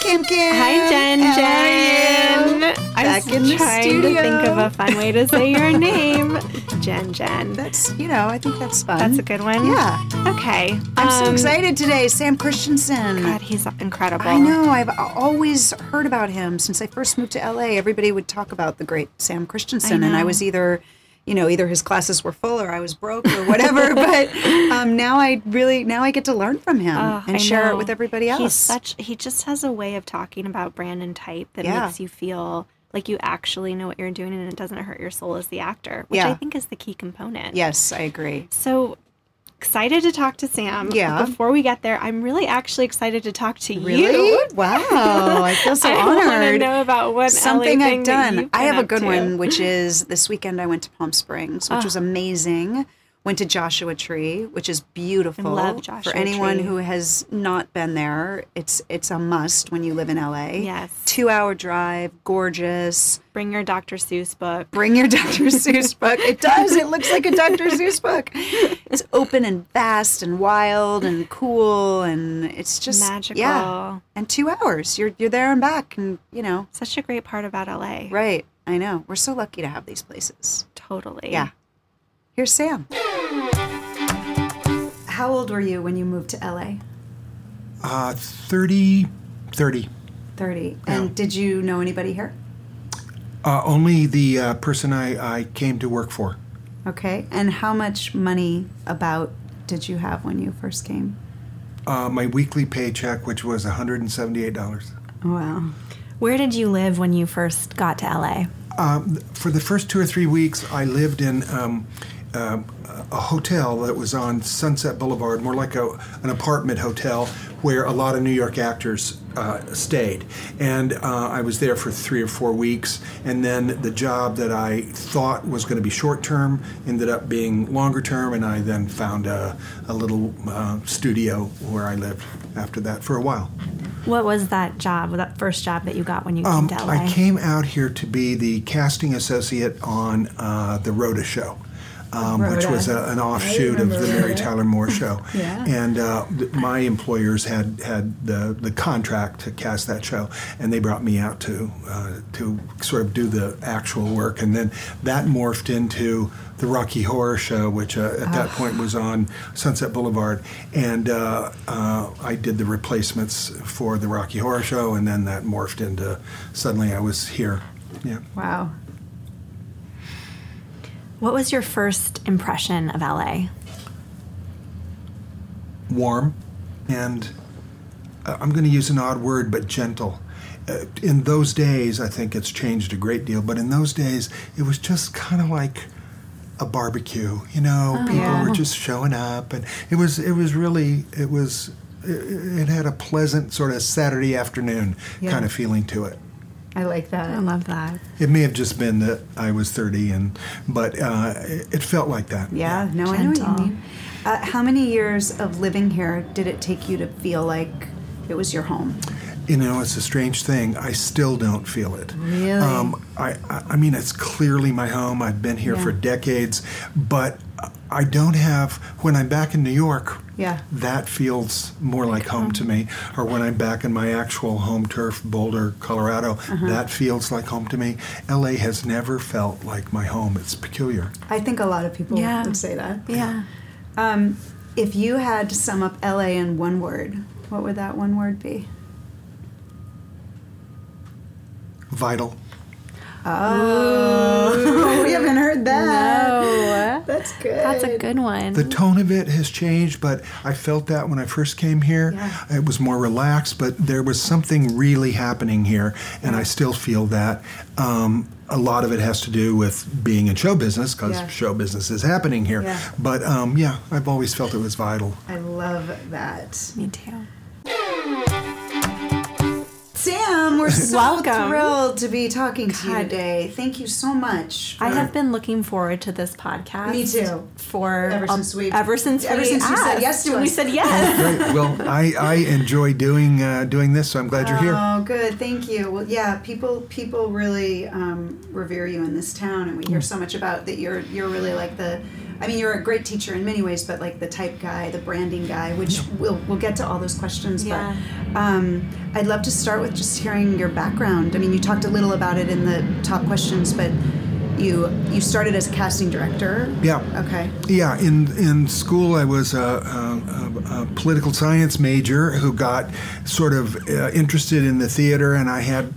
Kim Kim. Hi, Jen. How Jen. are you? I Back in the trying studio. to think of a fun way to say your name. Jen. Jen. That's you know, I think that's fun. That's a good one. Yeah. Okay. I'm so Um, excited today. Sam Christensen. God, he's incredible. I know. I've always heard about him since I first moved to LA. Everybody would talk about the great Sam Christensen, and I was either, you know, either his classes were full or I was broke or whatever. but um, now I really now I get to learn from him Oh, and I share it with everybody else. He's such. He just has a way of talking about brand and type that Yeah. makes you feel like you actually know what you're doing, and it doesn't hurt your soul as the actor, which Yeah. I think is the key component. yes, I agree. So excited to talk to Sam. Yeah. Before we get there, I'm really actually excited to talk to Really? you. Wow! I feel so honored. I want to know about what Something I've done. I have a good to. one, which is this weekend I went to Palm Springs, which ah. was amazing. Went to Joshua Tree, which is beautiful. love Joshua For anyone Tree. who has not been there, it's it's a must when you live in LA. Yes. Two hour drive, gorgeous. Bring your Dr. Seuss book. Bring your Dr. Seuss book. It does. It looks like a Dr. Seuss book. It's open and vast and wild and cool and it's just Magical. Yeah. And two hours. You're you're there and back and you know, Such a great part about LA. Right. I know. We're so lucky to have these places. Totally. Yeah. Here's Sam. How old were you when you moved to LA? Uh, 30, 30. 30. And did you know anybody here? Uh, only the uh, person I, I came to work for. Okay. And how much money about did you have when you first came? Uh, my weekly paycheck, which was $178. Wow. Where did you live when you first got to LA? Um, for the first two or three weeks, I lived in um, a hotel that was on Sunset Boulevard, more like a, an apartment hotel where a lot of New York actors uh, stayed. And uh, I was there for three or four weeks. And then the job that I thought was going to be short term ended up being longer term. And I then found a, a little uh, studio where I lived after that for a while. What was that job, that first job that you got when you came Um, to LA? I came out here to be the casting associate on uh, the Rhoda show. Um, which was a, an offshoot of the Mary Tyler Moore show, Yeah. and uh, th- my employers had had the, the contract to cast that show, and they brought me out to uh, to sort of do the actual work, and then that morphed into the Rocky Horror Show, which uh, at that point was on Sunset Boulevard, and uh, uh, I did the replacements for the Rocky Horror Show, and then that morphed into suddenly I was here. Yeah. Wow. What was your first impression of LA? warm and uh, I'm going to use an odd word, but gentle. Uh, in those days, I think it's changed a great deal, but in those days, it was just kind of like a barbecue. You know, people yeah. were just showing up, and it was it was really it was it, it had a pleasant sort of Saturday afternoon Yeah. kind of feeling to it. I like that. I love that. It may have just been that I was 30, and but uh, it, it felt like that. Yeah, no, I know what you mean. Uh, how many years of living here did it take you to feel like it was your home? You know, it's a strange thing. I still don't feel it. Really? Um, I, I, I mean, it's clearly my home. I've been here for decades, but I don't have. When I'm back in New York, Yeah. that feels more like home to me. Or when I'm back in my actual home turf, Boulder, Colorado, Uh-huh. that feels like home to me. LA has never felt like my home. It's peculiar. I think a lot of people Yeah. would say that. Yeah. Um, if you had to sum up LA in one word, what would that one word be? Vital. Oh, we haven't heard that. No. That's good. That's a good one. The tone of it has changed, but I felt that when I first came here. Yeah. It was more relaxed, but there was something really happening here, and I still feel that. Um, a lot of it has to do with being in show business because Yeah. show business is happening here. Yeah. But um, yeah, I've always felt it was vital. I love that. Me too. Sam, We're so Welcome. thrilled to be talking to you today. Thank you so much. I have been looking forward to this podcast. Me too. For Ever um, since we- ever since ever we since you said yes to we said yes. Great. Well, I, I enjoy doing uh, doing this, so I'm glad you're here. Oh, good. Thank you. Well, yeah, people people really um, revere you in this town, and we hear so much about that. You're you're really like the. I mean, you're a great teacher in many ways, but like the type guy, the branding guy, which we'll we'll get to all those questions. Yeah. But um, I'd love to start with just hearing your background. I mean, you talked a little about it in the top questions, but you you started as a casting director. Yeah. Okay. Yeah, in in school I was a, a, a political science major who got sort of uh, interested in the theater, and I had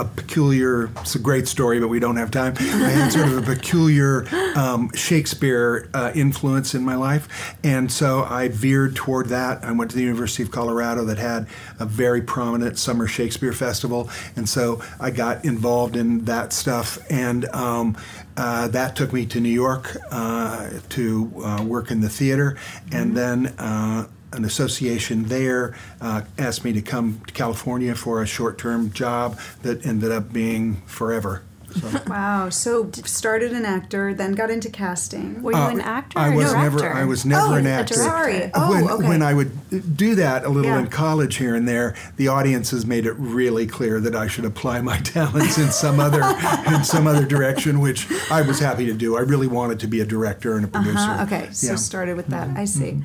a peculiar. It's a great story, but we don't have time. I had sort of a peculiar um, Shakespeare uh, influence in my life, and so I veered toward that. I went to the University of Colorado that had a very prominent summer Shakespeare festival, and so I got involved in that stuff and. Um, uh, that took me to New York uh, to uh, work in the theater, and then uh, an association there uh, asked me to come to California for a short-term job that ended up being forever. So, Wow. So started an actor, then got into casting. Were you an actor Uh, I or was director? never. I was never Oh, an a actor. Sorry. Oh, when, okay. when I would do that a little Yeah. in college here and there, the audiences made it really clear that I should apply my talents in some other in some other direction, which I was happy to do. I really wanted to be a director and a producer. Uh-huh. Okay. So Yeah. started with that. I see.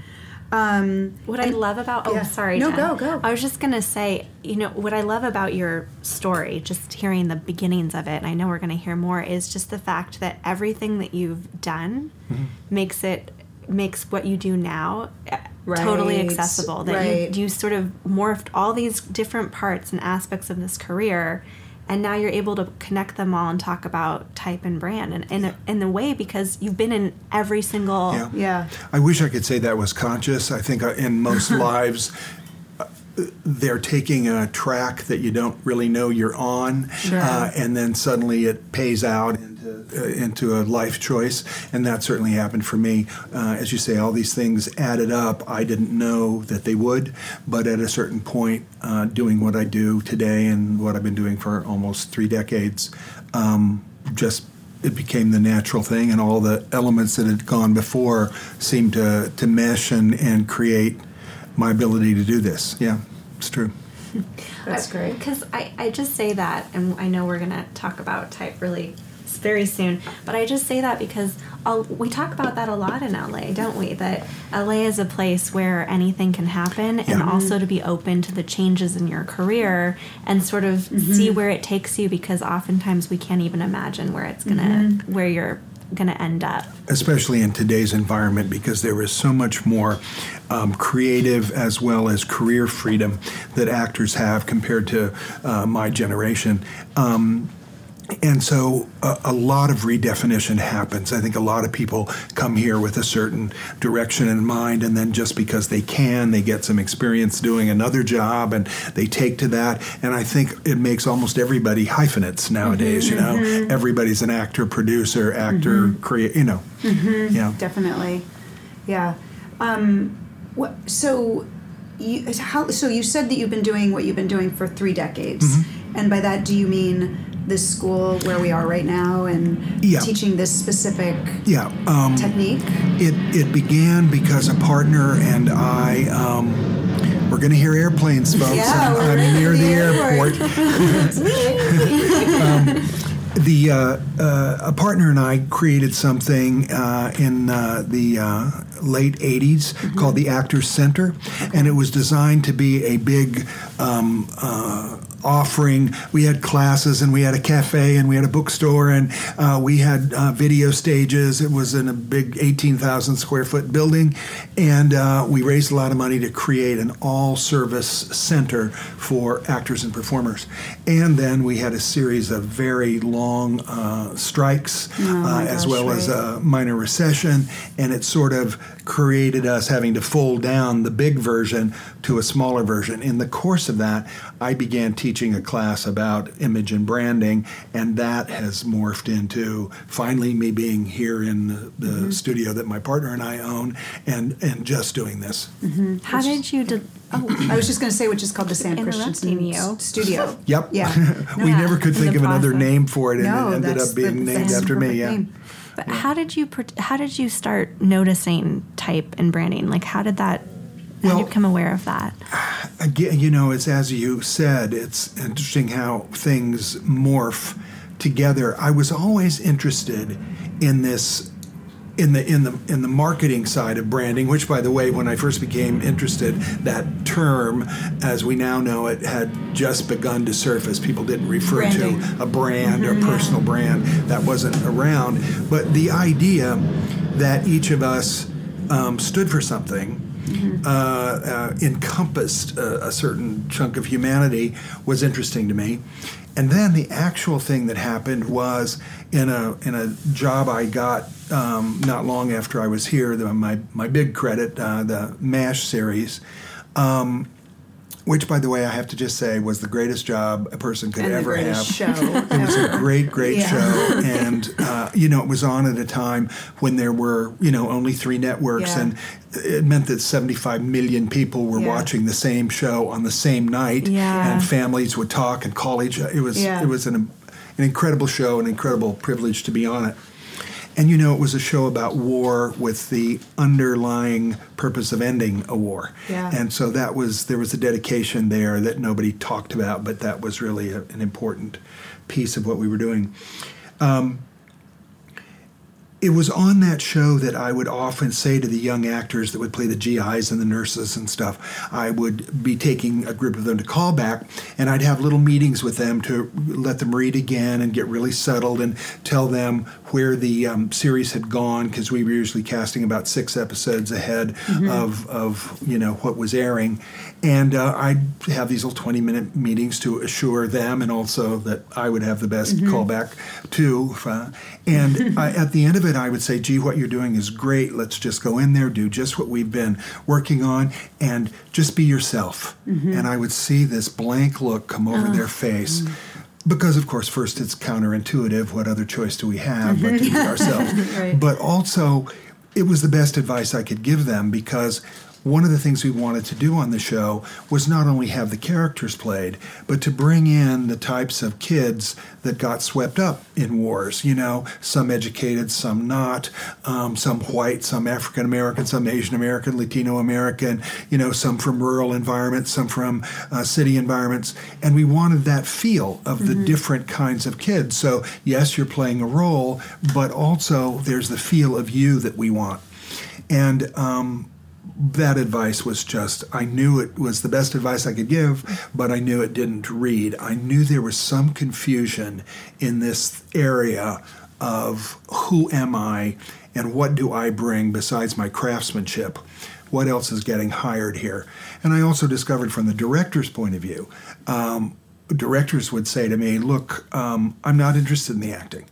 Um, What I love about oh Yeah. sorry No, Jen. go, go. I was just gonna say you know what I love about your story, just hearing the beginnings of it, and I know we're gonna hear more, is just the fact that everything that you've done Mm-hmm. makes it makes what you do now uh, totally accessible. That right. you you sort of morphed all these different parts and aspects of this career. And now you're able to connect them all and talk about type and brand, and in a, in a way because you've been in every single Yeah. yeah. I wish I could say that was conscious. I think uh, in most lives, uh, they're taking a track that you don't really know you're on, Sure. uh, and then suddenly it pays out into, uh, into a life choice. And that certainly happened for me. Uh, as you say, all these things added up. I didn't know that they would, but at a certain point, uh, doing what I do today and what I've been doing for almost three decades, um, just it became the natural thing, and all the elements that had gone before seemed to, to mesh and, and create my ability to do this. Yeah, it's true. That's great. Because I, I just say that, and I know we're going to talk about type really s- very soon, but I just say that because I'll, we talk about that a lot in LA, don't we? That LA is a place where anything can happen, and also to be open to the changes in your career and sort of see where it takes you because oftentimes we can't even imagine where it's going to, where you're going to end up. especially in today's environment because there is so much more um, creative as well as career freedom that actors have compared to uh, my generation. Um, and so a, a lot of redefinition happens. I think a lot of people come here with a certain direction in mind, and then just because they can, they get some experience doing another job and they take to that. And I think it makes almost everybody hyphenates nowadays, you know? Everybody's an actor, producer, actor, create, you know. Yeah. Definitely. Yeah. Um, what? So you how? So you said that you've been doing what you've been doing for three decades, Mm-hmm. and by that, do you mean this school where we are right now and Yeah. teaching this specific Yeah. Um, technique? It, it began because a partner and I, um, we're going to hear airplanes, folks. Yeah, I'm, we're I'm near the the airport. um, the uh, uh, a partner and I created something uh, in uh, the uh, late '80s called the Actors Center, and it was designed to be a big. Um, uh, offering. We had classes and we had a cafe and we had a bookstore and uh, we had uh, video stages. It was in a big 18000 square foot building and uh, we raised a lot of money to create an all service center for actors and performers. And then we had a series of very long uh, strikes my uh, as gosh, well as a minor recession. And it sort of created us having to fold down the big version to a smaller version. In the course of that i began teaching teaching a class about image and branding, and that has morphed into finally me being here in the, the Mm-hmm. studio that my partner and I own, and and just doing this. How did you? De- oh, I was just going to say, which is called the Sam Interrupting Christensen you. Studio. Yep. Yeah. we Yeah, never could in think the of another name for it, and No, it ended up being the- named after me. Yeah. name. but how did you? per- How did you start noticing type and branding? Like, how did that? Did you Well- become aware of that? Again, you know, it's as you said, it's interesting how things morph together. I was always interested in this in the in the in the marketing side of branding, which by the way, when I first became interested, that term, as we now know it, had just begun to surface. People didn't refer Branding. to a brand or personal brand that wasn't around. But the idea that each of us um, stood for something uh, uh, encompassed a, a certain chunk of humanity was interesting to me. And then the actual thing that happened was in a in a job I got um, not long after I was here. The, my my big credit, uh, the Mash series. Um, which, by the way, I have to just say was the greatest job a person could And ever have. show. It was a great, great Yeah. show, and uh, you know it was on at a time when there were you know only three networks, Yeah. and it meant that 75 million people were Yeah. watching the same show on the same night, and families would talk and call each. It was it was an an incredible show, an incredible privilege to be on it. And you know, it was a show about war with the underlying purpose of ending a war. Yeah. And so that was there was a dedication there that nobody talked about, but that was really a, an important piece of what we were doing. Um, it was on that show that I would often say to the young actors that would play the GIs and the nurses and stuff, I would be taking a group of them to callback, and I'd have little meetings with them to let them read again and get really settled and tell them where the um, series had gone because we were usually casting about six episodes ahead of, of you know what was airing, and uh, I'd have these little twenty minute meetings to assure them and also that I would have the best mm-hmm. callback too. Uh, and I, at the end of it, I would say, "Gee, what you're doing is great. Let's just go in there, do just what we've been working on, and just be yourself." Mm-hmm. And I would see this blank look come over their ah. face. Mm. Because of course, first it's counterintuitive. What other choice do we have but to be mm-hmm. ourselves? Right. But also, it was the best advice I could give them because one of the things we wanted to do on the show was not only have the characters played, but to bring in the types of kids that got swept up in wars. You know, some educated, some not, um, some white, some African American, some Asian American, Latino American, you know, some from rural environments, some from uh, city environments. And we wanted that feel of the different kinds of kids. So, yes, you're playing a role, but also there's the feel of you that we want. And um, that advice was just, I knew it was the best advice I could give, but I knew it didn't read. I knew there was some confusion in this area of who am I and what do I bring besides my craftsmanship? What else is getting hired here? And I also discovered from the director's point of view, um, directors would say to me, Look, um, I'm not interested in the acting.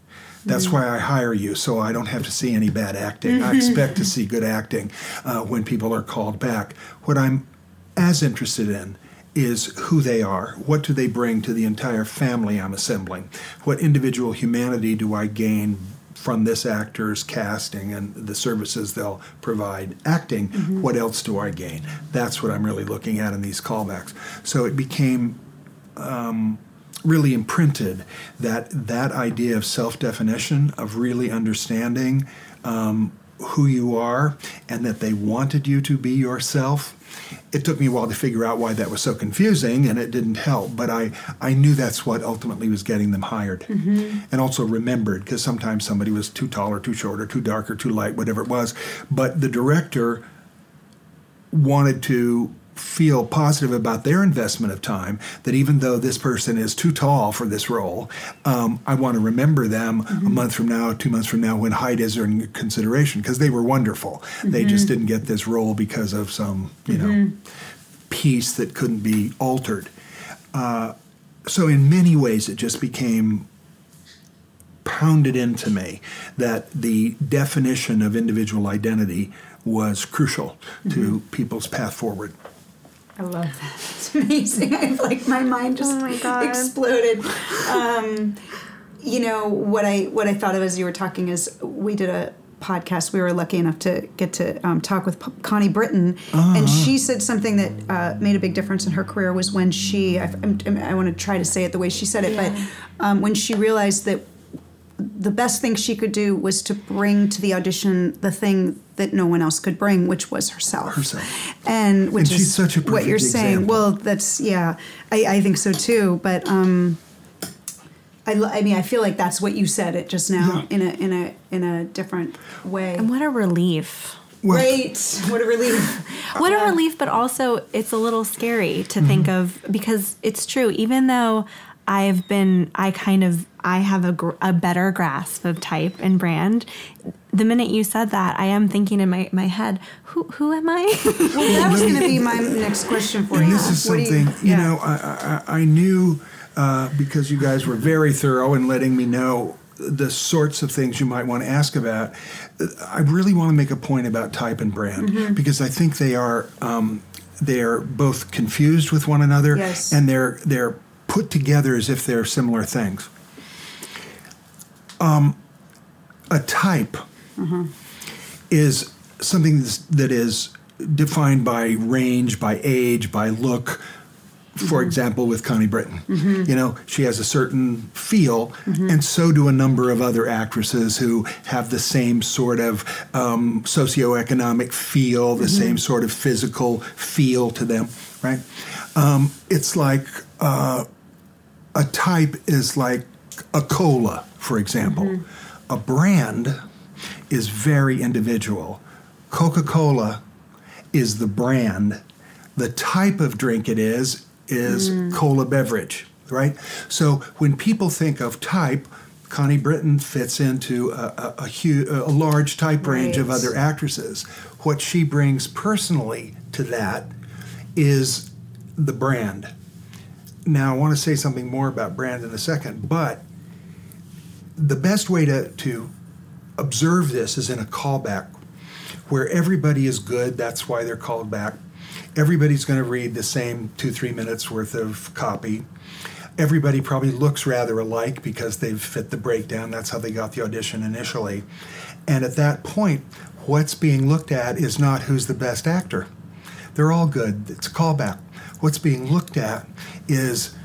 That's mm-hmm. why I hire you, so I don't have to see any bad acting. I mm-hmm. expect to see good acting uh, when people are called back. What I'm as interested in is who they are. What do they bring to the entire family I'm assembling? What individual humanity do I gain from this actor's casting and the services they'll provide acting? Mm-hmm. What else do I gain? That's what I'm really looking at in these callbacks. So it became um, really imprinted that that idea of self-definition of really understanding um, who you are and that they wanted you to be yourself. It took me a while to figure out why that was so confusing and it didn't help but i, I knew that's what ultimately was getting them hired. And also remembered because sometimes somebody was too tall or too short or too dark or too light whatever it was. But the director wanted to feel positive about their investment of time that even though this person is too tall for this role um, i want to remember them a month from now two months from now when height is in consideration because they were wonderful. They just didn't get this role because of some you know piece that couldn't be altered. Uh, so in many ways it just became pounded into me that the definition of individual identity was crucial to people's path forward. I love that. It's amazing. I like my mind just Oh my God. exploded. Um, you know what I what I thought of as you were talking is we did a podcast. We were lucky enough to get to um, talk with P- Connie Britton, and she said something that uh, made a big difference in her career was when she I, I'm, I want to try to say it the way she said it, Yeah. but um, when she realized that the best thing she could do was to bring to the audition the thing that no one else could bring, which was herself. Herself. And which And is such a what you're perfect saying. Well, that's yeah, I, I think so too. But um, I, I mean, I feel like that's what you said it just now Yeah. in a in a in a different way. And what a relief. Well, Great, what a relief. What a relief, but also it's a little scary to think of because it's true. Even though I've been, I kind of, I have a, gr- a better grasp of type and brand. The minute you said that, I am thinking in my, my head, who who am I? Well, that was going to be my next question for And you. this is What something, you, yeah. know, I, I, I knew uh, because you guys were very thorough in letting me know the sorts of things you might want to ask about. I really want to make a point about type and brand Mm-hmm. because I think they are um, they are both confused with one another Yes. and they're they're put together as if they're similar things. Um, a type is something that's- that is defined by range, by age, by look. For example, with Connie Britton, you know, she has a certain feel, and so do a number of other actresses who have the same sort of um, socioeconomic feel, the same sort of physical feel to them, right? Um, it's like uh, a type is like a cola, for example. Mm-hmm. A brand is very individual. Coca Cola is the brand. The type of drink it is is mm. cola beverage, right? So when people think of type, Connie Britton fits into a, a, a, a large type range of other actresses. What she brings personally to that is the brand. Now, I want to say something more about brand in a second, but the best way to, to observe this is in a callback where everybody is good, that's why they're called back. Everybody's going to read the same two, three minutes worth of copy. Everybody probably looks rather alike because they've fit the breakdown. That's how they got the audition initially. And at that point, what's being looked at is not who's the best actor. They're all good. It's a callback. What's being looked at is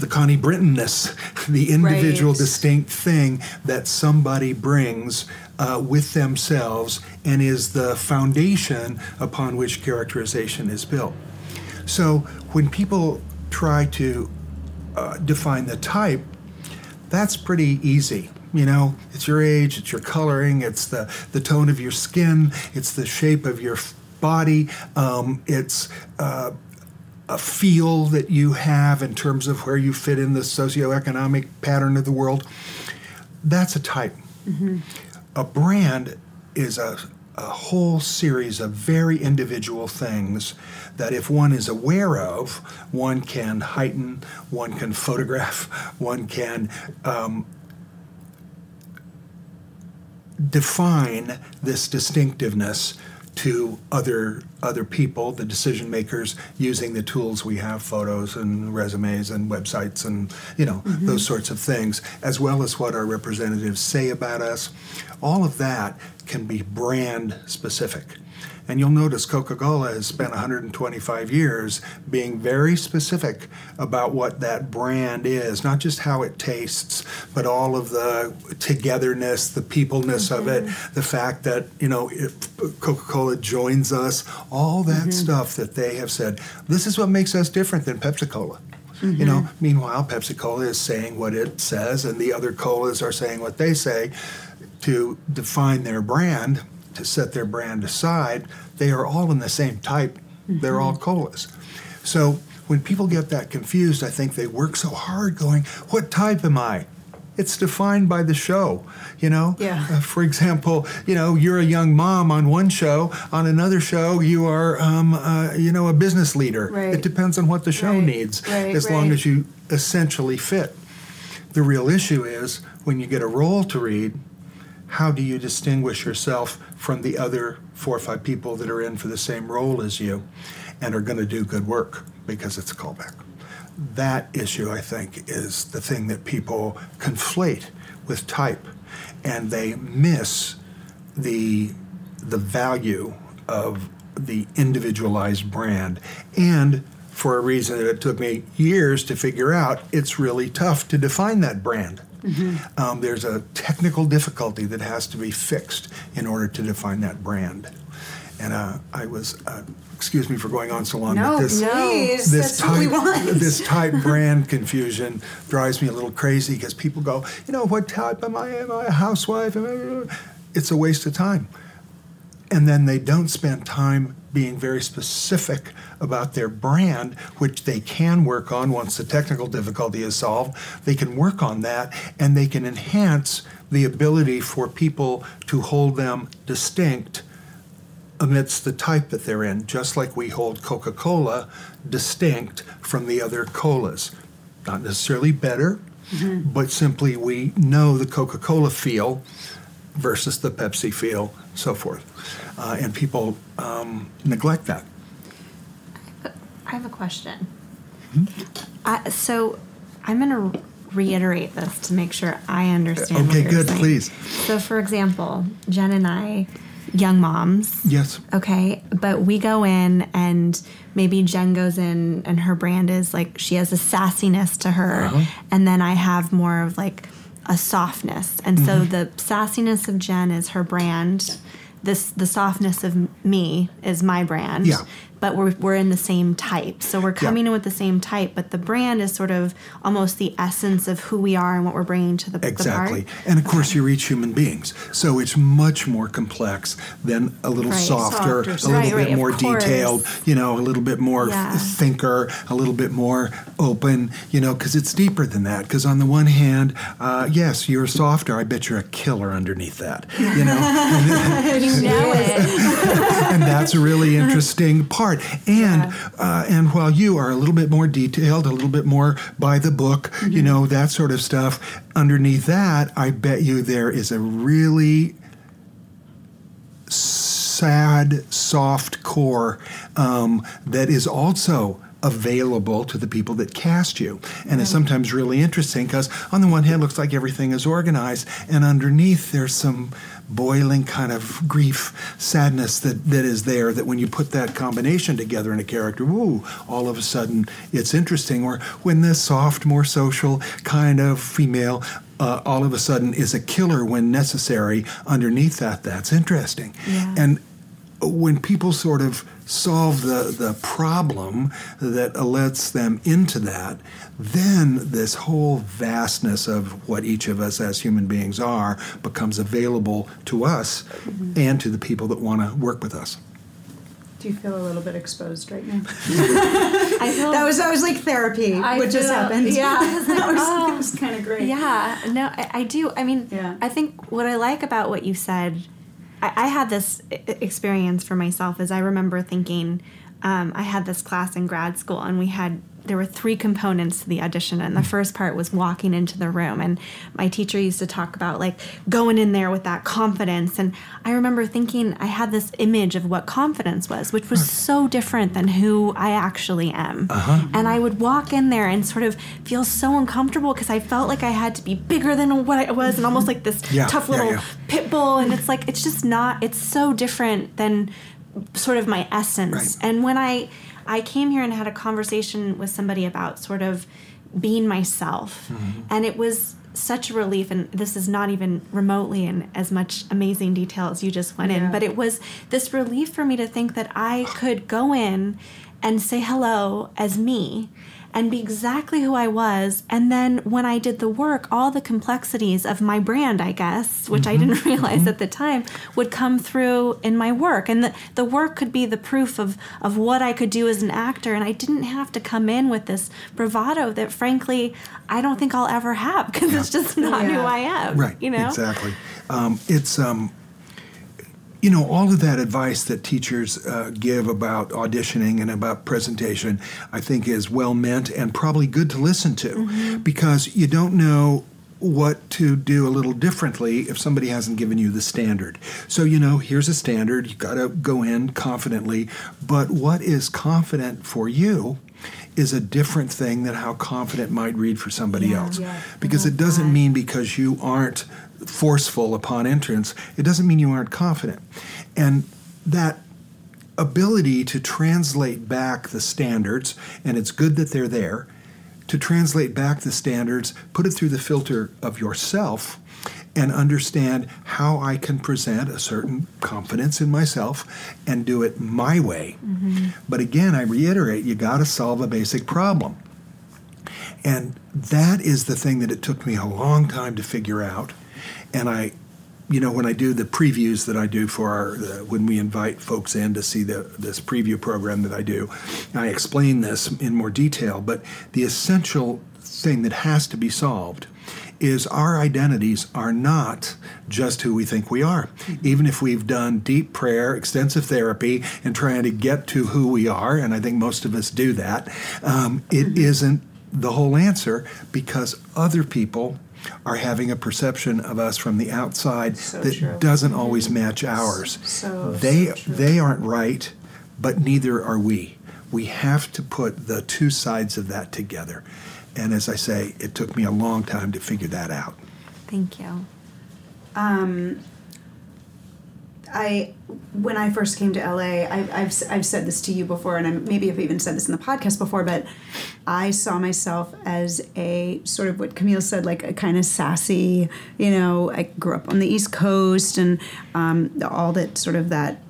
the Connie Brittonness, the individual Right. distinct thing that somebody brings uh, with themselves and is the foundation upon which characterization is built. So when people try to uh, define the type, that's pretty easy. You know, it's your age, it's your coloring, it's the, the tone of your skin, it's the shape of your body, um, it's uh, a feel that you have in terms of where you fit in the socioeconomic pattern of the world. That's a type. A brand is a, a whole series of very individual things that, if one is aware of, one can heighten, one can photograph, one can um, define this distinctiveness to other other people, the decision makers, using the tools we have, photos and resumes and websites and you know mm-hmm. those sorts of things, as well as what our representatives say about us. All of that can be brand specific. And you'll notice Coca Cola has spent 125 years being very specific about what that brand is, not just how it tastes, but all of the togetherness, the peopleness of it, mm-hmm. the fact that, you know, if Coca Cola joins us, all that mm-hmm. stuff that they have said, this is what makes us different than Pepsi Cola. You mm-hmm. know, meanwhile, Pepsi Cola is saying what it says, and the other colas are saying what they say to define their brand, to set their brand aside, they are all in the same type. They're all colas. So when people get that confused, I think they work so hard going, what type am I? It's defined by the show, you know? Yeah. Uh, for example, you know, you're a young mom on one show, on another show, you are, um, uh, you know, a business leader. Right. It depends on what the show Right, needs, right, as long as you essentially fit. The real issue is when you get a role to read, how do you distinguish yourself from the other four or five people that are in for the same role as you? and are going to do good work because it's a callback. That issue, I think, is the thing that people conflate with type, and they miss the the value of the individualized brand. And for a reason that it took me years to figure out, it's really tough to define that brand. Um, there's a technical difficulty that has to be fixed in order to define that brand. And uh, I was, uh, excuse me for going on so long, No, but this, please. this That's type, this type brand confusion drives me a little crazy because people go, you know, what type am I? Am I a housewife? I? It's a waste of time. And then they don't spend time being very specific about their brand, which they can work on once the technical difficulty is solved. They can work on that and they can enhance the ability for people to hold them distinct amidst the type that they're in, just like we hold Coca Cola distinct from the other colas. Not necessarily better, mm-hmm. but simply we know the Coca Cola feel versus the Pepsi feel, so forth. Uh, and people um, neglect that. I have a question. I, so I'm going to reiterate this to make sure I understand. Okay, good, saying. please. So, for example, Jen and I, young moms. Yes. Okay, but we go in and maybe Jen goes in and her brand is like she has a sassiness to her, Uh-huh. and then I have more of like a softness. And so Mm-hmm. the sassiness of Jen is her brand. This the softness of me is my brand. Yeah. But we're, we're in the same type. So we're coming in with the same type, but the brand is sort of almost the essence of who we are and what we're bringing to the, Exactly. the. And of course, you reach human beings. So it's much more complex than a little Right. softer, Softer, a little right, bit right, more detailed, you know, a little bit more Yeah. thinker, a little bit more open, you know, because it's deeper than that. Because on the one hand, uh, yes, you're softer. I bet you're a killer underneath that, you know. You know it. and that's a really interesting part. And uh, and while you are a little bit more detailed, a little bit more by the book, you know that sort of stuff. Underneath that, I bet you there is a really sad, soft core um, that is also available to the people that cast you. And it's sometimes really interesting because on the one hand it looks like everything is organized and underneath there's some boiling kind of grief sadness that, that is there that when you put that combination together in a character woo all of a sudden it's interesting. Or when the soft more social kind of female uh, all of a sudden is a killer when necessary underneath that that's interesting. Yeah. and when people sort of solve the, the problem that lets them into that, then this whole vastness of what each of us as human beings are becomes available to us mm-hmm. and to the people that want to work with us. Do you feel a little bit exposed right now? I feel That was that was like therapy. I what just happened? yeah. that was, Oh. was kind of great. Yeah, no, I, I do. I mean, Yeah. I think what I like about what you said, I, I had this experience for myself. Is I remember thinking, um, I had this class in grad school, and we had there were three components to the audition, and the mm. first part was walking into the room, and my teacher used to talk about like going in there with that confidence, and I remember thinking I had this image of what confidence was, which was so different than who I actually am, uh-huh. and I would walk in there and sort of feel so uncomfortable because I felt like I had to be bigger than what I was, and almost like this Yeah, tough yeah, little yeah. pit bull, and it's like it's just not. It's so different than sort of my essence. Right. And when I I came here and had a conversation with somebody about sort of being myself, Mm-hmm. and it was such a relief. And this is not even remotely in as much amazing detail as you just went in, but it was this relief for me to think that I could go in and say hello as me and be exactly who I was. And then when I did the work, all the complexities of my brand, I guess, which I didn't realize at the time, would come through in my work. And the, the work could be the proof of, of what I could do as an actor. And I didn't have to come in with this bravado that, frankly, I don't think I'll ever have because it's just not who I am. Right. You know? Exactly. Um, it's um, you know all of that advice that teachers uh, give about auditioning and about presentation. I think is well meant and probably good to listen to Mm-hmm. because you don't know what to do a little differently if somebody hasn't given you the standard. So, you know, here's a standard, you got to go in confidently, but what is confident for you is a different thing than how confident might read for somebody Yeah, else. yeah. Because it uh-huh. doesn't that. mean because you aren't forceful upon entrance, it doesn't mean you aren't confident. And that ability to translate back the standards, and it's good that they're there, to translate back the standards, put it through the filter of yourself, and understand how I can present a certain confidence in myself and do it my way. But again, I reiterate, you got to solve a basic problem. And that is the thing that it took me a long time to figure out. And I, you know, when I do the previews that I do for our, uh, when we invite folks in to see the this preview program that I do, I explain this in more detail. But the essential thing that has to be solved is our identities are not just who we think we are. Even if we've done deep prayer, extensive therapy, and trying to get to who we are, and I think most of us do that, um, it isn't the whole answer because other people are having a perception of us from the outside So that true. doesn't always match ours. So, they so they aren't right, but neither are we. We have to put the two sides of that together. And as I say, it took me a long time to figure that out. Thank you. Um, I when I first came to LA, I, I've I've said this to you before, and I, maybe I've even said this in the podcast before, but I saw myself as a sort of what Camille said, like a kind of sassy. You know, I grew up on the East Coast, and um, all that sort of that,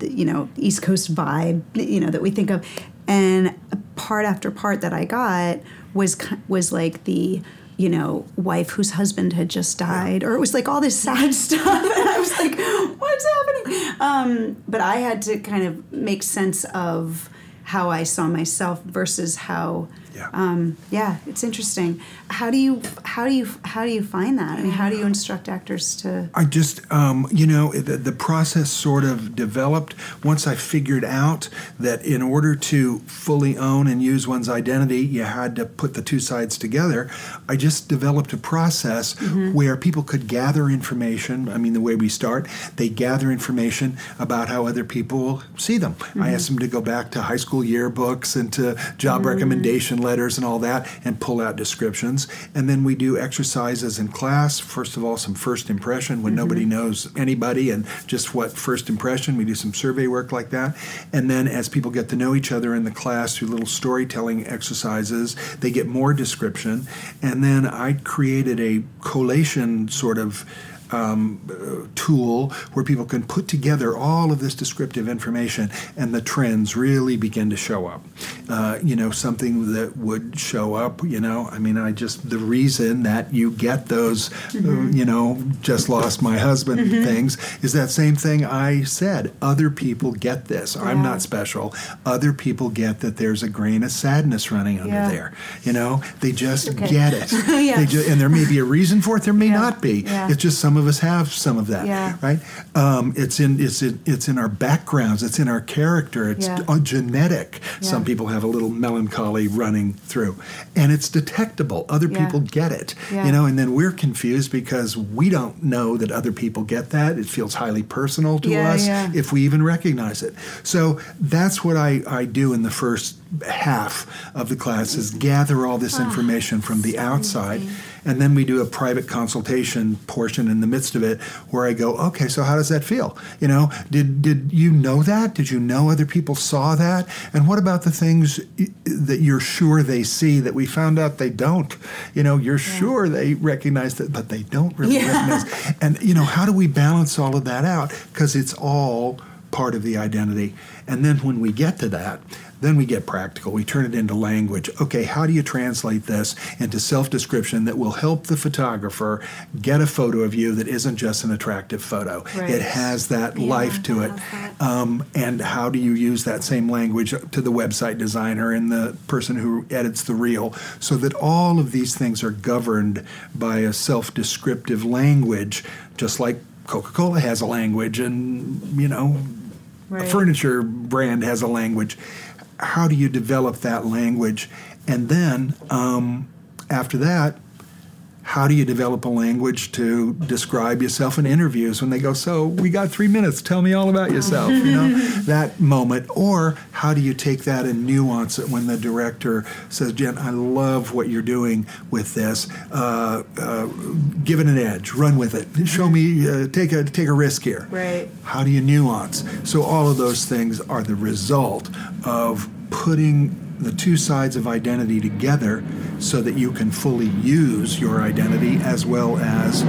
you know, East Coast vibe, you know, that we think of, and part after part that I got was was like the you know, wife whose husband had just died, or it was like all this sad stuff, and I was like, "What's happening?" Um, but I had to kind of make sense of how I saw myself versus how. Yeah. Um, yeah, it's interesting. How do you how do you how do you find that? I mean, how do you instruct actors to? I just, um, you know, the, the process sort of developed once I figured out that in order to fully own and use one's identity, you had to put the two sides together. I just developed a process where people could gather information. I mean, the way we start, they gather information about how other people see them. I asked them to go back to high school yearbooks and to job recommendation letters and all that and pull out descriptions. And then we do exercises in class. First of all, some first impression when mm-hmm. nobody knows anybody and just what first impression. We do some survey work like that. And then as people get to know each other in the class through little storytelling exercises, they get more description. And then I created a collation sort of um, tool where people can put together all of this descriptive information and the trends really begin to show up. Uh, you know, something that would show up, you know, I mean, I just, the reason that you get those, uh, you know, just lost my husband things is that same thing I said. Other people get this. I'm not special. Other people get that there's a grain of sadness running under Yeah. there. You know, they just Okay. get it. Yeah. They and there may be a reason for it, there may Yeah. not be. Yeah. It's just some of us have some of that, Yeah. right? Um, it's in it's in, it's in our backgrounds. It's in our character. It's Yeah. genetic. Some people have a little melancholy running through, and it's detectable. Other Yeah. people get it, Yeah. you know, and then we're confused because we don't know that other people get that. It feels highly personal to Yeah, us yeah. if we even recognize it. So that's what I, I do in the first half of the class is gather all this ah, information from the outside and then we do a private consultation portion in the midst of it where I go, okay, so how does that feel? You know, did did you know that? Did you know other people saw that? And what about the things that you're sure they see that we found out they don't? You know, you're sure they recognize that, but they don't really Yeah. recognize. And you know, how do we balance all of that out? Because it's all part of the identity. And then when we get to that, then we get practical. We turn it into language. Okay, how do you translate this into self description that will help the photographer get a photo of you that isn't just an attractive photo? Right. It has that Yeah, life to it it. has that. Um, and how do you use that same language to the website designer and the person who edits the reel so that all of these things are governed by a self descriptive language, just like Coca Cola has a language and, you know, Right. a furniture brand has a language. How do you develop that language? And then um, after that, how do you develop a language to describe yourself in interviews when they go, "So we got three minutes. Tell me all about yourself." you know, that moment. Or how do you take that and nuance it when the director says, "Jen, I love what you're doing with this. Uh, uh, give it an edge. Run with it. Show me. Uh, take a take a risk here." Right. How do you nuance? So all of those things are the result of putting the two sides of identity together so that you can fully use your identity as well as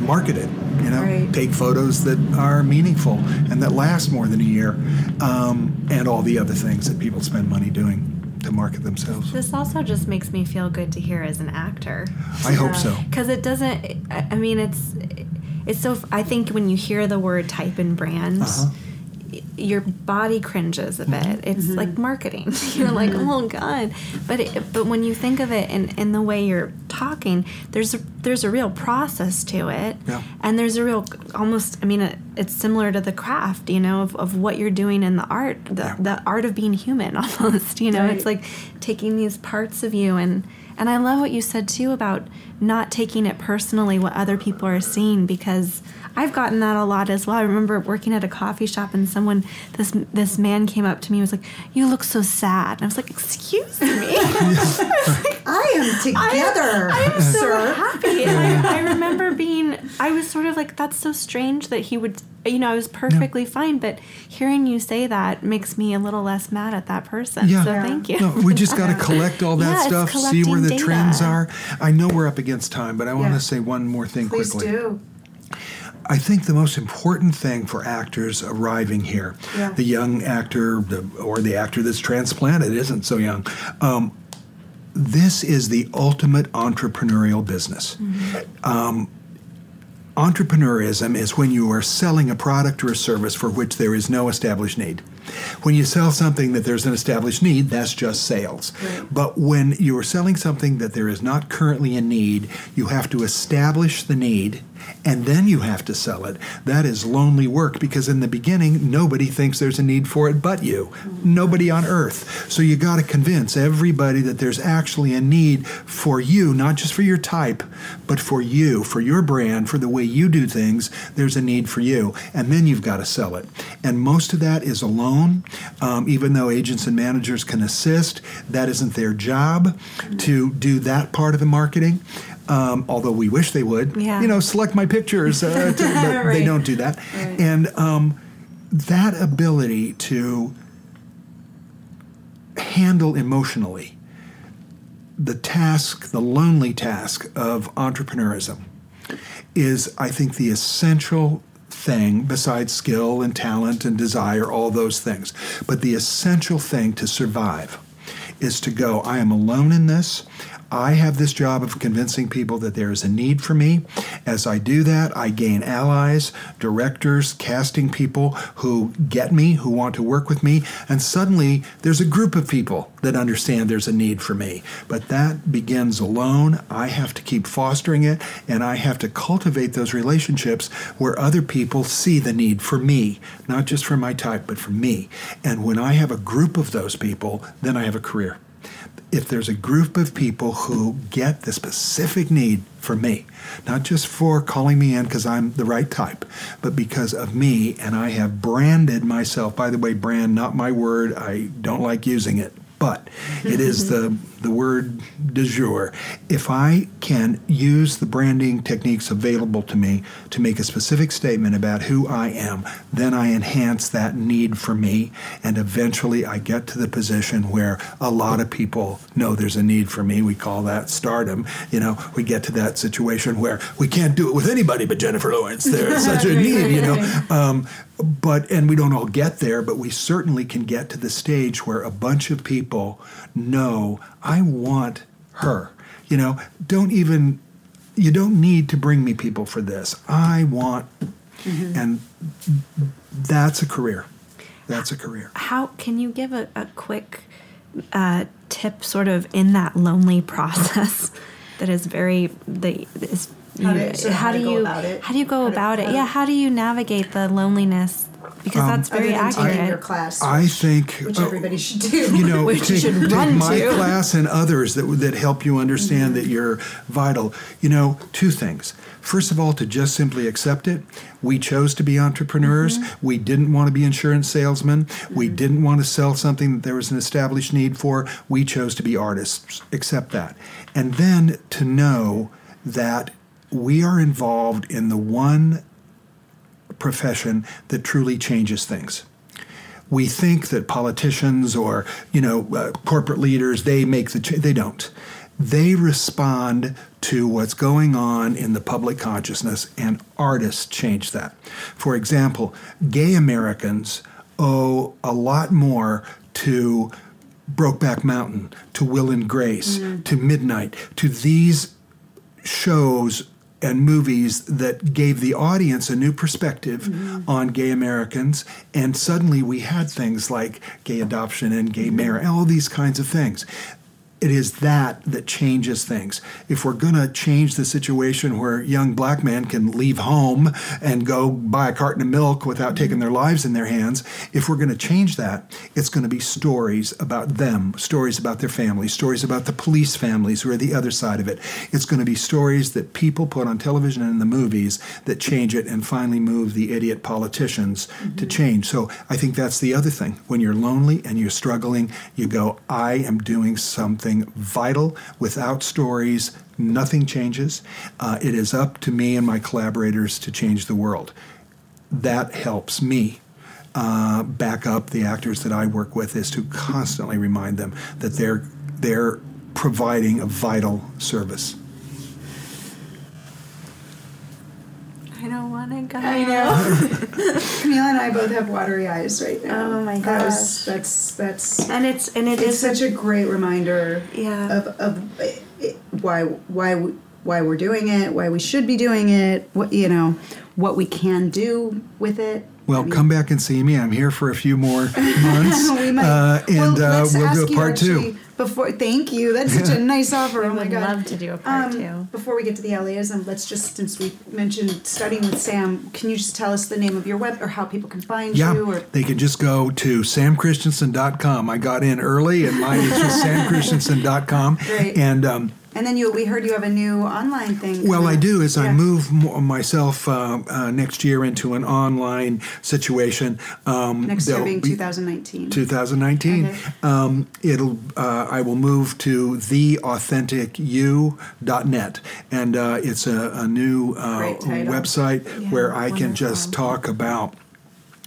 market it. You know, Right. take photos that are meaningful and that last more than a year, um, and all the other things that people spend money doing to market themselves. This also just makes me feel good to hear as an actor. I hope so. because it doesn't I I mean it's it's so i think when you hear the word type and brand Uh-huh. Your body cringes a bit. Mm-hmm. it's like marketing. You're like oh god. But it, but when you think of it in, in the way you're talking there's a, there's a real process to it. Yeah. and there's a real almost i mean it, it's similar to the craft you know of, of what you're doing in the art the, Yeah. the art of being human almost you know? It's like taking these parts of you and and I love what you said too about not taking it personally what other people are seeing because I've gotten that a lot as well. I remember working at a coffee shop and someone this this man came up to me and was like, "You look so sad." And I was like, "Excuse me." I am together, I am so sir. happy. And I, I remember being, I was sort of like, that's so strange that he would, you know, I was perfectly fine, but hearing you say that makes me a little less mad at that person. Yeah. So Yeah. thank you. No, we just got to collect all that Yeah, stuff, see where the data. trends are. I know we're up against time, but I want Yeah. to say one more thing Please quickly. do. I think the most important thing for actors arriving here, Yeah. the young actor the, or the actor that's transplanted isn't so young. Um, this is the ultimate entrepreneurial business. Um, entrepreneurism is when you are selling a product or a service for which there is no established need. When you sell something that there's an established need, that's just sales. Right. But when you are selling something that there is not currently a need, you have to establish the need and then you have to sell it. That is lonely work because in the beginning, nobody thinks there's a need for it but you. Nobody on earth. So you got to convince everybody that there's actually a need for you, not just for your type, but for you, for your brand, for the way you do things. There's a need for you. And then you've got to sell it. And most of that is alone, um, even though agents and managers can assist. That isn't their job to do that part of the marketing. Um, although we wish they would, Yeah. you know, select my pictures, uh, to, but they don't do that. Right. And um, that ability to handle emotionally the task, the lonely task of entrepreneurism is, I think, the essential thing besides skill and talent and desire, all those things. But the essential thing to survive is to go, I am alone in this. I have this job of convincing people that there is a need for me. As I do that, I gain allies, directors, casting people who get me, who want to work with me, and suddenly there's a group of people that understand there's a need for me. But that begins alone. I have to keep fostering it, and I have to cultivate those relationships where other people see the need for me, not just for my type, but for me. And when I have a group of those people, then I have a career if there's a group of people who get the specific need for me, not just for calling me in because I'm the right type, but because of me, and I have branded myself. By the way, brand, not my word. I don't like using it, but it is the the word du jour. If I can use the branding techniques available to me to make a specific statement about who I am, then I enhance that need for me, and eventually I get to the position where a lot of people know there's a need for me. We call that stardom. You know, we get to that situation where we can't do it with anybody but Jennifer Lawrence. There's such a need, you know. Um, but and we don't all get there, but we certainly can get to the stage where a bunch of people know I want her. You know, don't even you don't need to bring me people for this. I want and that's a career. That's a career. How can you give a, a quick uh, tip, sort of in that lonely process that is very the is How you- so how to do you how do you go How to- about it? yeah, how do you navigate the loneliness because that's very than taking accurate. your class, I think which uh, everybody should do. you know, Which you should take run my to. class and others that that help you understand Mm-hmm. that you're vital. You know, two things. First of all, to just simply accept it. We chose to be entrepreneurs. Mm-hmm. We didn't want to be insurance salesmen. We didn't want to sell something that there was an established need for. We chose to be artists. Accept that. And then to know that we are involved in the one profession that truly changes things. We think that politicians or you know uh, corporate leaders they make the cha- they don't. They respond to what's going on in the public consciousness and artists change that. For example gay americans owe a lot more to brokeback mountain to will and grace to midnight to these shows and movies that gave the audience a new perspective mm-hmm. on gay Americans. And suddenly we had things like gay adoption and gay marriage, all these kinds of things. It is that that changes things. If we're going to change the situation where young black men can leave home and go buy a carton of milk without taking their lives in their hands, if we're going to change that, it's going to be stories about them, stories about their families, stories about the police families who are the other side of it. It's going to be stories that people put on television and in the movies that change it and finally move the idiot politicians to change. So I think that's the other thing. When you're lonely and you're struggling, you go, I am doing something vital. Without stories, nothing changes. Uh, it is up to me and my collaborators to change the world. That helps me uh, back up the actors that I work with is to constantly remind them that they're they're providing a vital service. I don't want to go. I know. Camila and I both have watery eyes right now. Oh my That was, gosh. that's that's And it's and it it's is such a great reminder Yeah. of, of it, why why we- why we're doing it, why we should be doing it, what you know, what we can do with it. Well, come back and see me. I'm here for a few more months, we might, uh, and well, uh, let's we'll ask do a you part two. Before, thank you. That's such a nice offer. I oh my would god. love to do a part Um, two. Before we get to the LAism, let's just since we mentioned studying with Sam, can you just tell us the name of your web or how people can find Yeah, you? Or they can just go to samchristensen.com. I got in early, and mine is just samchristensen.com. Great. And um, and then you we heard you have a new online thing. Well, I do. As I move mo- myself uh, uh, next year into an online situation, um, next year being be- 2019. 2019. Okay. Um, it'll. Uh, I will move to theauthenticyou.net, and uh, it's a, a new uh, website Yeah, where I can just talk about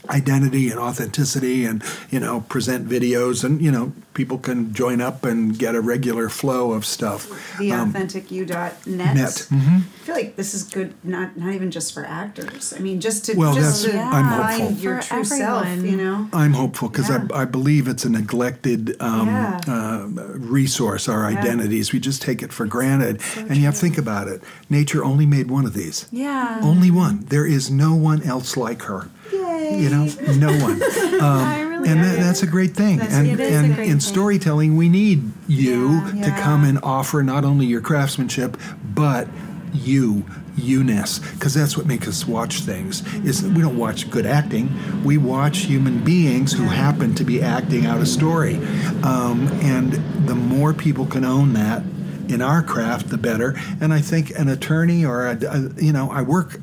identity and authenticity and you know present videos and you know people can join up and get a regular flow of stuff the authentic Um, theauthenticyou.net. net. Mhm. I feel like this is good, not not even just for actors. I mean, just to Well, just that's- to I'm find hopeful. your For true self. You know. I'm hopeful because Yeah. I, I believe it's a neglected um, Yeah. uh, resource, our Yeah. identities. We just take it for granted. and you have to think about it. Nature only made one of these. Yeah. Only one. There is no one else like her. Yay. You know, no one. I really and that, that's a great thing. That's- and it is a and in storytelling, we need you Yeah. to Yeah. come and offer not only your craftsmanship, but you you-ness because that's what makes us watch things is we don't watch good acting we watch human beings who happen to be acting out a story um, and the more people can own that in our craft the better and i think an attorney or a, a- you know i work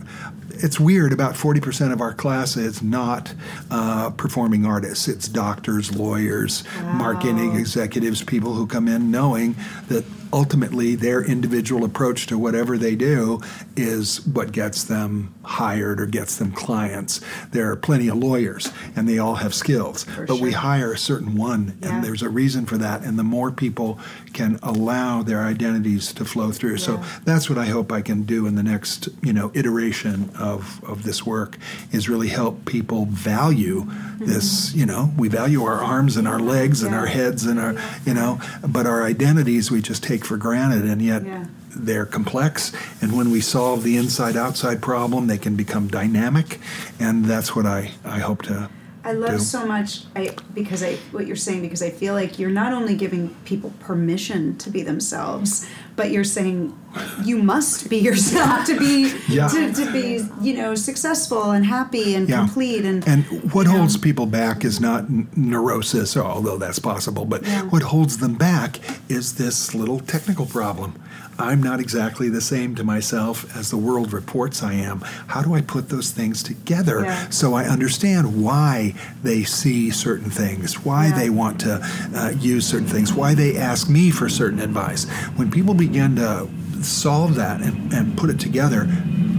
it's weird about 40% of our class is not uh, performing artists. It's doctors lawyers marketing executives people who come in knowing that ultimately their individual approach to whatever they do is what gets them hired or gets them clients. There are plenty of lawyers and they all have skills but we hire a certain one Yeah. and there's a reason for that and the more people can allow their identities to flow through. So that's what I hope I can do in the next, you know, iteration of, of this work is really help people value mm-hmm. this, you know, we value our arms and our legs and our heads and our, you know, but our identities we just take for granted and yet Yeah. they're complex and when we solve the inside outside problem they can become dynamic and that's what I, I hope to I love do. so much I because I what you're saying because I feel like you're not only giving people permission to be themselves, but you're saying you must be yourself to be Yeah. to, to be you know successful and happy and Yeah. complete and And what you know. holds people back is not n- neurosis, although that's possible, but Yeah. what holds them back is this little technical problem. I'm not exactly the same to myself as the world reports I am. How do I put those things together Yeah. so I understand why they see certain things, why Yeah. they want to uh, use certain things, why they ask me for certain advice? When people begin to solve that and, and put it together,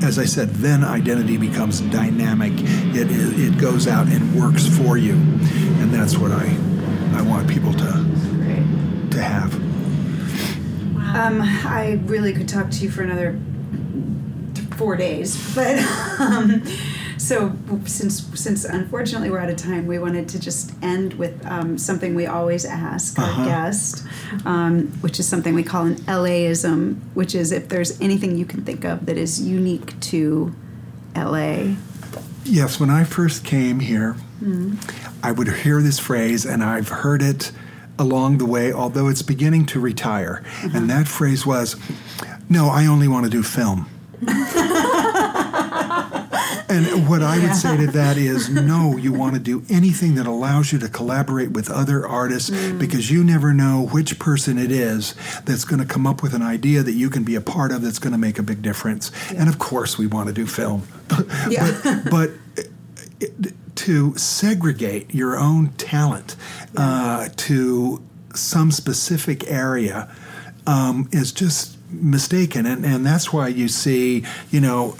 as I said, then identity becomes dynamic. It, it, it goes out and works for you. And that's what I, I want people to, to have. Um, I really could talk to you for another four days, but um, so since since unfortunately we're out of time, we wanted to just end with um, something we always ask Uh-huh. our guest, um, which is something we call an LAism, which is if there's anything you can think of that is unique to LA. Yes, when I first came here, I would hear this phrase, and I've heard it along the way, although it's beginning to retire. And that phrase was, No, I only want to do film. and what I would say to that is, No, you want to do anything that allows you to collaborate with other artists mm. because you never know which person it is that's going to come up with an idea that you can be a part of that's going to make a big difference. And of course, we want to do film. Yeah. but, but to segregate your own talent uh, to some specific area um, is just mistaken, and and that's why you see, you know.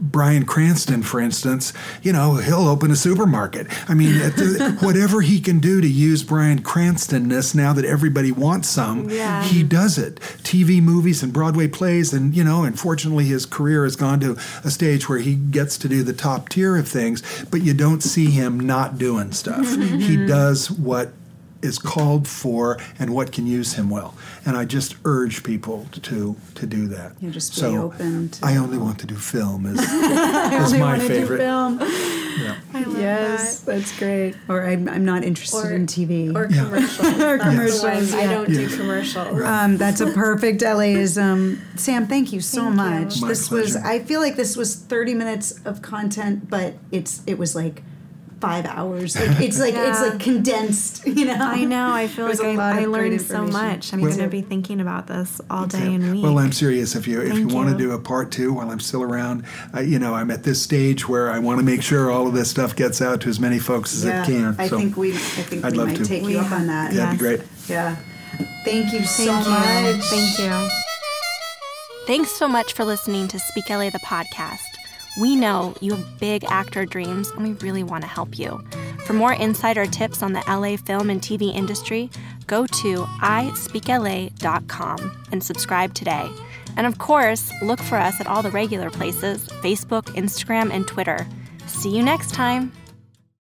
Bryan Cranston, for instance, you know, he'll open a supermarket. I mean, the- whatever he can do to use Bryan Cranstonness now that everybody wants some, Yeah. he does it. TV movies and Broadway plays, and you know, unfortunately, his career has gone to a stage where he gets to do the top tier of things, but you don't see him not doing stuff. He does what is called for and what can use him well. And I just urge people to to do that. Yeah, just be open to- I only want to do film is, is my favorite. film. Yeah. I love Yes, that's great. Or I'm, I'm not interested Or- in TV. Or Yeah. commercials. That's the commercials, one. I don't do Yeah. commercials. Um, that's a perfect LAism. Sam, thank you so Thank you. much. My this was pleasure. I feel like this was 30 minutes of content, but it's it was like five hours. Like it's like it's like condensed, you know. I know. I feel like a I, I learned so much. I'm Me going to be thinking about this all day Yeah. and week. Well, I'm serious. If you if you want to do a part two while I'm still around, uh, you know, I'm at this stage where I want to make sure all of this stuff gets out to as many folks as yeah, it can. I so think we I think I'd we love might to. take We you up on that. yeah, that'd be great. Yeah. Thank you so Thank you. much. Thank you. Thanks so much for listening to Speak LA the podcast. We know you have big actor dreams and we really want to help you. For more insider tips on the LA film and TV industry, go to ispeakla.com and subscribe today. And of course, look for us at all the regular places Facebook, Instagram, and Twitter. See you next time.